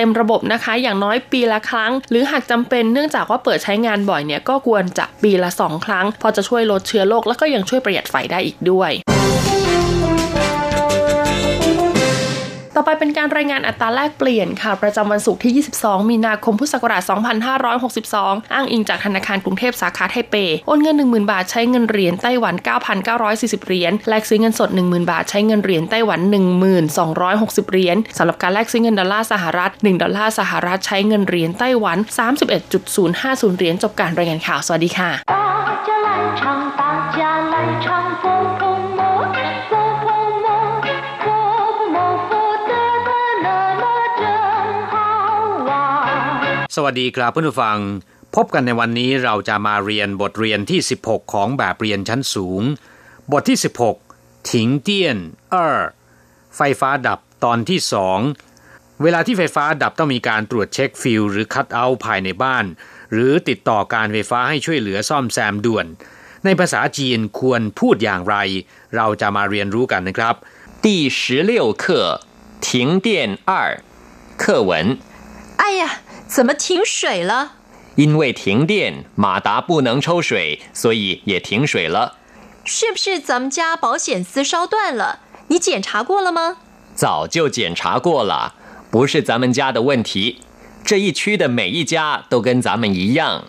เต็มระบบนะคะ อย่างน้อยปีละครั้ง หรือหากจำเป็นเนื่องจากว่าเปิดใช้งานบ่อยเนี่ยก็ควรจะปีละ 2 ครั้ง พอจะช่วยลดเชื้อโรคแล้วก็ยังช่วยประหยัดไฟได้อีกด้วย ต่อไปเป็นการรายงานอัตราแลกเปลี่ยนค่ะ ประจำวันศุกร์ที่ 22 มีนาคม พุทธศักราช 2562 อ้างอิงจากธนาคารกรุงเทพสาขาไทเป โอนเงิน 10,000 บาทใช้เงินเหรียญไต้หวัน 9,940 เหรียญ แลกซื้อเงินสด 10,000 บาทใช้เงินเหรียญไต้หวัน 1,260 เหรียญสำหรับการแลกซื้อเงินดอลลาร์สหรัฐ 1 ดอลลาร์สหรัฐใช้เงินเหรียญไต้หวัน 31.050 เหรียญจบการรายงานข่าว สวัสดีค่ะ วัสดีครับเพื่อนผู้ฟัง พบกันในวันนี้เราจะมาเรียนบทเรียนที่ 16 ของแบบเรียนชั้นสูง บทที่ 16 ถิงเตี้ยนเออไฟฟ้าดับตอนที่สองเวลาที่ไฟฟ้าดับต้องมีการตรวจเช็คฟิลหรือคัดเอาภายในบ้าน หรือติดต่อการไฟฟ้าให้ช่วยเหลือซ่อมแซมด่วน ในภาษาจีนควรพูดอย่างไร เราจะมาเรียนรู้กันนะครับที่十六课停电二课文哎呀怎么停水了？因为停电，马达不能抽水，所以也停水了。是不是咱们家保险丝烧断了？你检查过了吗？早就检查过了，不是咱们家的问题。这一区的每一家都跟咱们一样。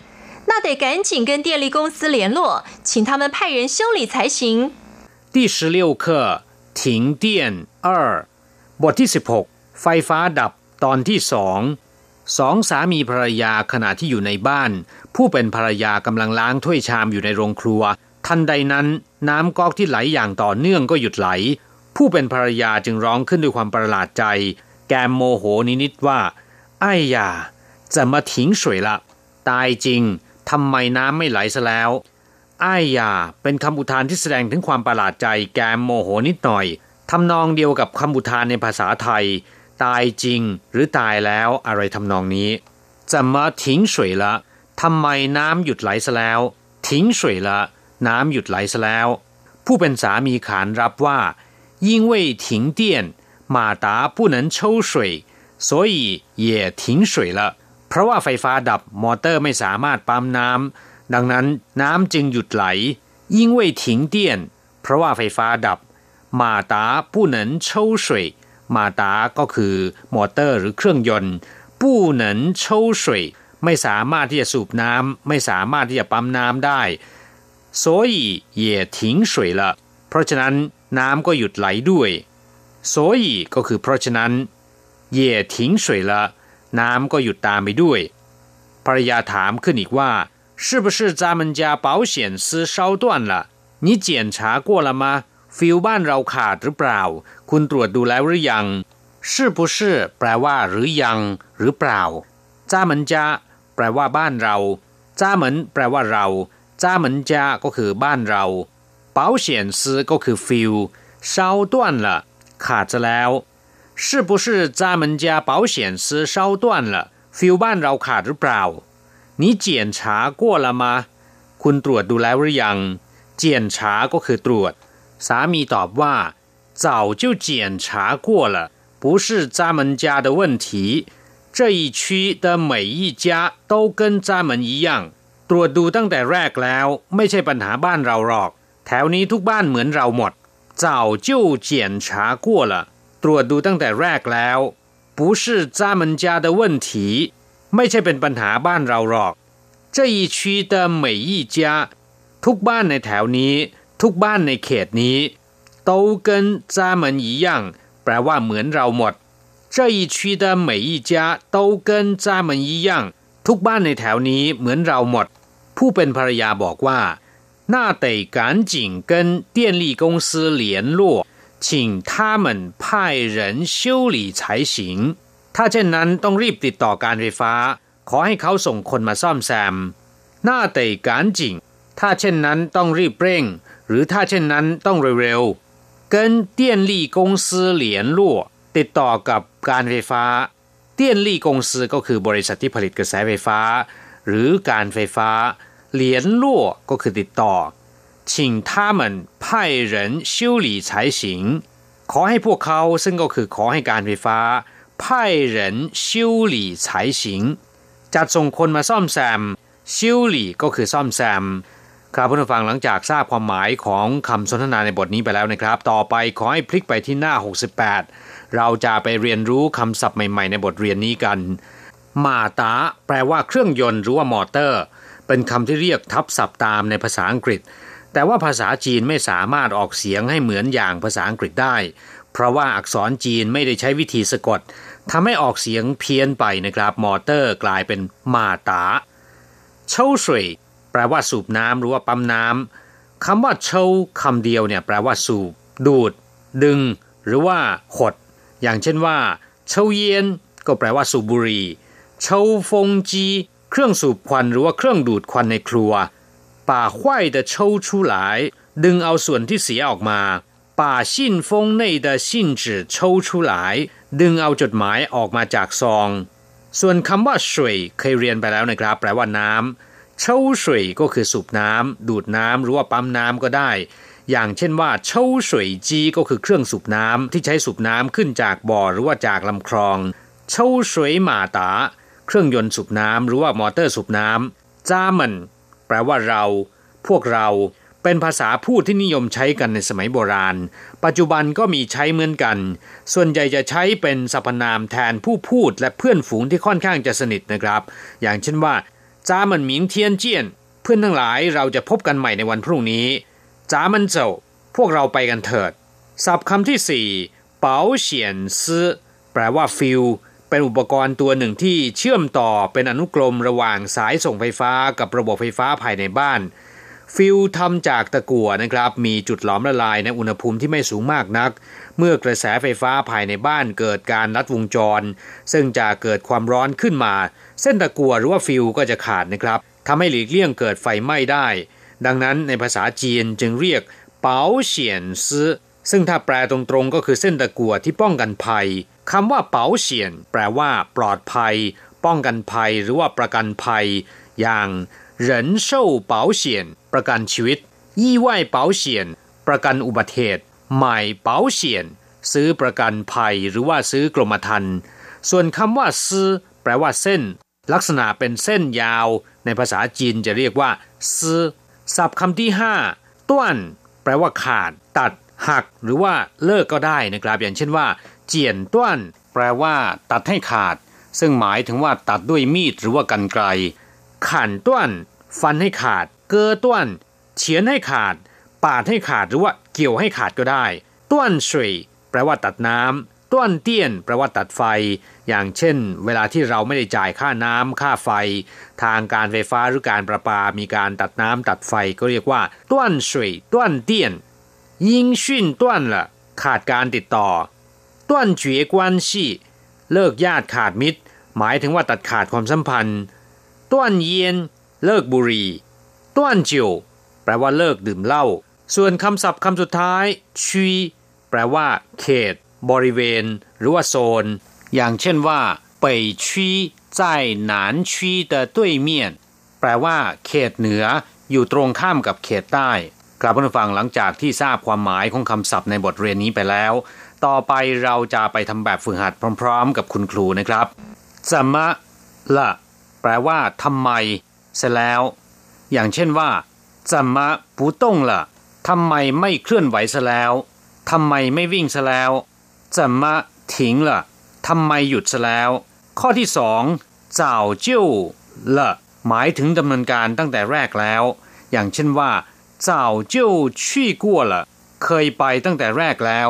那得赶紧跟电力公司联络，请他们派人修理才行。第十六课停电二บทที่สิบหกไฟฟ้าดับตอนที่สอง สองสามีภรรยาขณะที่อยู่ในบ้าน ผู้เป็นภรรยากำลังล้างถ้วยชามอยู่ในโรงครัว ทันใดนั้น น้ำก๊อกที่ไหลอย่างต่อเนื่องก็หยุดไหล ผู้เป็นภรรยาจึงร้องขึ้นด้วยความประหลาดใจ แกมโมโหนิดๆว่า ไอ้ยาจะมาทิ้งสวยละ ตายจริงทำไมน้ำไม่ไหลซะแล้วไอ้ยาเป็นคำอุทานที่แสดงถึงความประหลาดใจ แกมโมโหนิดหน่อยทำนองเดียวกับคำอุทานในภาษาไทย ตายจริงหรือตายแล้วอะไรทำนองนี้จะมาทิ้งสวยละทำไมน้ำหยุดไหลซะแล้ว ทิ้งสวยละน้ำหยุดไหลซะแล้ว ผู้เป็นสามีขานรับว่า因为停电马达不能抽水所以也停水了เพราะว่าไฟฟ้าดับมอเตอร์ไม่สามารถปั๊มน้ำดังนั้นน้ำจึงหยุดไหล因为停电เพราะว่าไฟฟ้าดับ马达不能抽水 มาตาก็คือมอเตอร์หรือเครื่องยนต์ปู้หนินโชสวยไม่สามารถที่จะสูบน้ำไม่สามารถที่จะปั๊มน้ำได้所以也停水了เพราะฉะนั้นน้ำก็หยุดไหลด้วย所以ก็คือเพราะฉะนั้น也停水了น้ำก็หยุดตามไปด้วยภรรยาถามขึ้นอีกว่า是不是咱们家保险丝烧断了你检查过了吗 ฟิลบ้านเราขาดหรือเปล่า คุณตรวจดูแล้วหรือยัง是不是แปลว่าหรือยัง หรือเปล่าจ้าเหมือนจะแปลว่าบ้านเราจ้าเหมือนแปลว่าเราจ้าเหมือนจะก็คือบ้านเรา保险丝ก็คือฟิล烧断了ขาดจะแล้ว是不是咱们家保险丝烧断了ฟิลบ้านเราขาดหรือเปล่า你检查过了吗คุณตรวจดูแล้วหรือยัง检查ก็คือตรวจ สามีตอบว่า早就检查过了不是咱们家的问题这一区的每一家都跟咱们一样ตรวจดูตั้งแต่แรกแล้ว ไม่ใช่ปัญหาบ้านเราหรอก แถวนี้ทุกบ้านเหมือนเราหมด早就检查过了ตรวจดูตั้งแต่แรกแล้ว不是咱们家的问题ไม่ใช่เป็นปัญหาบ้านเราหรอก这一区的每一家ทุกบ้านในแถวนี้ ทุกบ้านในเขตนี้都跟咱们一样แปลว่าเหมือนเราหมด这一区的每一家都跟咱们一样ทุกบ้านในแถวนี้เหมือนเราหมด ผู้เป็นภรรยาบอกว่า那得赶紧跟电力公司联络请他们派人修理才行ถ้าเช่นนั้นต้องรีบติดต่อการไฟฟ้า ขอให้เขาส่งคนมาซ่อมแซม那得赶紧ถ้าเช่นนั้นต้องรีบเร่ง หรือถ้าเช่นนั้นต้องเร็วๆ跟电力公司联络ติดต่อกับการไฟฟ้าเตี้ยนลี่กงซือก็คือบริษัทที่ผลิตกระแสไฟฟ้า หรือการไฟฟ้าเหรียญล่วก็คือติดต่อ请他们派人修理才行ขอให้พวกเขาซึ่งก็คือขอให้การไฟฟ้า พ 派人修理才行จัดส่งคนมาซ่อมแซม修理ก็คือซ่อมแซม ครับผู้ฟังหลังจากทราบความหมายของคำสนทนาในบทนี้ไปแล้วนะครับ ต่อไปขอให้พลิกไปที่หน้า 68 เราจะไปเรียนรู้คำศัพท์ใหม่ ๆ ในบทเรียนนี้กัน มาตาแปลว่าเครื่องยนต์หรือว่ามอเตอร์ เป็นคำที่เรียกทับศัพท์ตามในภาษาอังกฤษ แต่ว่าภาษาจีนไม่สามารถออกเสียงให้เหมือนอย่างภาษาอังกฤษได้ เพราะว่าอักษรจีนไม่ได้ใช้วิธีสะกดทำให้ออกเสียงเพี้ยนไปนะครับ มอเตอร์กลายเป็นมาตาเช่าสวย แปลว่าสูบน้ำหรือว่าปั๊มน้ำ คำว่าเชาคำเดียวเนี่ยแปลว่าสูบ ดูด ดึง หรือว่าขด อย่างเช่นว่าเชาเย็นก็แปลว่าสูบบุหรี่เชาฟงจี เครื่องสูบควันหรือว่าเครื่องดูดควันในครัว ป่าควายแต่เชาชูหลาย ดึงเอาส่วนที่เสียออกมาป่าชินฟงในเดชินจือเชาชูหลาย ดึงเอาจดหมายออกมาจากซอง ส่วนคำว่าสวยเคยเรียนไปแล้วนะครับ แปลว่าน้ำ เช่าสวยก็คือสูบน้ำดูดน้ำหรือว่าปั๊มน้ำก็ได้ อย่างเช่นว่าเช่าสวยจีก็คือเครื่องสูบน้ำที่ใช้สูบน้ำขึ้นจากบ่อหรือว่าจากลำคลองเช่าสวยหมาตา เครื่องยนต์สูบน้ำหรือว่ามอเตอร์สูบน้ำจ้ามันแปลว่าเรา พวกเราเป็นภาษาพูดที่นิยมใช้กันในสมัยโบราณ ปัจจุบันก็มีใช้เหมือนกัน ส่วนใหญ่จะใช้เป็นสรรพนามแทนผู้พูดและเพื่อนฝูงที่ค่อนข้างจะสนิทนะครับ อย่างเช่นว่า จ้ามันหมิงเทียนเจียน เพื่อนทั้งหลายเราจะพบกันใหม่ในวันพรุ่งนี้咱们走 พวกเราไปกันเถิดศัพท์คำที่สี่เป๋าเฉียนซื้อแปลว่าฟิลเป็นอุปกรณ์ตัวหนึ่งที่เชื่อมต่อเป็นอนุกรมระหว่างสายส่งไฟฟ้ากับระบบไฟฟ้าภายในบ้าน ฟิวส์ทำจากตะกั่วนะครับ มีจุดหลอมละลายในอุณหภูมิที่ไม่สูงมากนัก เมื่อกระแสไฟฟ้าภายในบ้านเกิดการลัดวงจร ซึ่งจะเกิดความร้อนขึ้นมา เส้นตะกั่วหรือว่าฟิลก็จะขาดนะครับทำให้หลีกเลี่ยงเกิดไฟไหม้ได้ ดังนั้นในภาษาจีนจึงเรียกเปาเฉียนซื้อซึ่งถ้าแปลตรงๆก็คือเส้นตะกั่วที่ป้องกันภัยคำว่าเปาเฉียนแปลว่า ปลอดภัย ป้องกันภัยหรือว่าประกันภัย อย่าง 人寿保险ประกันชีวิต意外保险ประกันอุบัติเหตุหม่保险ซื้อประกันภัยหรือว่าซื้อกรมธรรม์ส่วนคำว่าซื้อแปลว่าเส้น ลักษณะเป็นเส้นยาว ในภาษาจีนจะเรียกว่าซื้อศัพท์คำที่ห้าต้วนแปลว่าขาด ตัด หัก หรือว่าเลิกก็ได้นะครับ อย่างเช่นว่า เจียนต้วนแปลว่า ตัดให้ขาด ซึ่งหมายถึงว่าตัดด้วยมีดหรือว่ากันไกล ขันต้วนฟันให้ขาด เกอต้วนเฉียนให้ขาด ปาดให้ขาดหรือว่าเกี่ยวให้ขาดก็ได้ ต้วนสวยแปลว่าตัดน้ำต้วนเตี้ยนแปลว่าตัดไฟ อย่างเช่น เวลาที่เราไม่ได้จ่ายค่าน้ำค่าไฟ ทางการไฟฟ้าหรือการประปา มีการตัดน้ำตัดไฟก็เรียกว่า ต้วนสวยต้วนเตี้ยน ยิงชุ่นต้วนละขาดการติดต่อ ต้วนเจียกวนชี่เลิกญาติขาดมิตร หมายถึงว่าตัดขาดความสัมพันธ์ ต้วนเย็นเลิกบุหรี่ต้วนจิวแปลว่าเลิกดื่มเหล้า ส่วนคำศัพท์คำสุดท้ายชีแปลว่า เขต บริเวณ หรือว่าโซน อย่างเช่นว่า北区在南区的对面แปลว่า เขตเหนือ อยู่ตรงข้ามกับเขตใต้กลับมาฟังหลังจากที่ทราบความหมายของคำศัพท์ในบทเรียนนี้ไปแล้ว ต่อไปเราจะไปทำแบบฝึกหัดพร้อมๆ กับคุณครูนะครับ怎么ละ แปลว่าทำไมเสร็จแล้ว อย่างเช่นว่าจำมาปูต้งละ่ะทำไมไม่เคลื่อนไหวซะแล้วทำไมไม่วิ่งซะแล้วจำมาถิงละ่ะทำไมหยุดซะแล้ว ข้อที่สองจ่าจิ้วละหมายถึงดำเนินการตั้งแต่แรกแล้ว อย่างเช่นว่าจ่าวเจิ้วชี่กัวละเคยไปตั้งแต่แรกแล้ว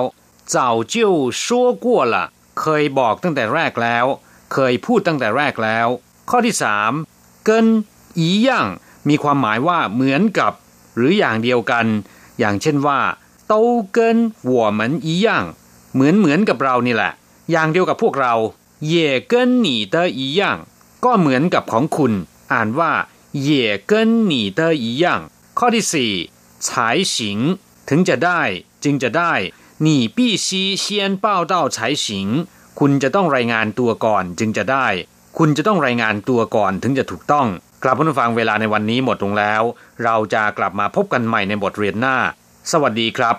จ่าวเจิ้วชั่วกัวละเคยบอกตั้งแต่แรกแล้ว เคยพูดตั้งแต่แรกแล้ว ข้อที่3เกินอีย่างมีความหมายว่าเหมือนกับ หรืออย่างเดียวกัน อย่างเช่นว่าเต้าเกินหัวเหมือนอีย่างเหมือนเหมือนกับเรานี่แหละ อย่างเดียวกับพวกเราเย่เกินหนีเตออีย่างก็เหมือนกับของคุณ อ่านว่าเย่เกินหนีเตออีย่างข้อที่สี่ฉายสิงถึงจะได้จึงจะได้หนีปี้ซีเซียนเป้าเต้าฉายสิงคุณจะต้องรายงานตัวก่อนจึงจะได้ คุณจะต้องรายงานตัวก่อนถึงจะถูกต้อง กลับผู้ฟังเวลาในวันนี้หมดลงแล้ว เราจะกลับมาพบกันใหม่ในบทเรียนหน้า สวัสดีครับ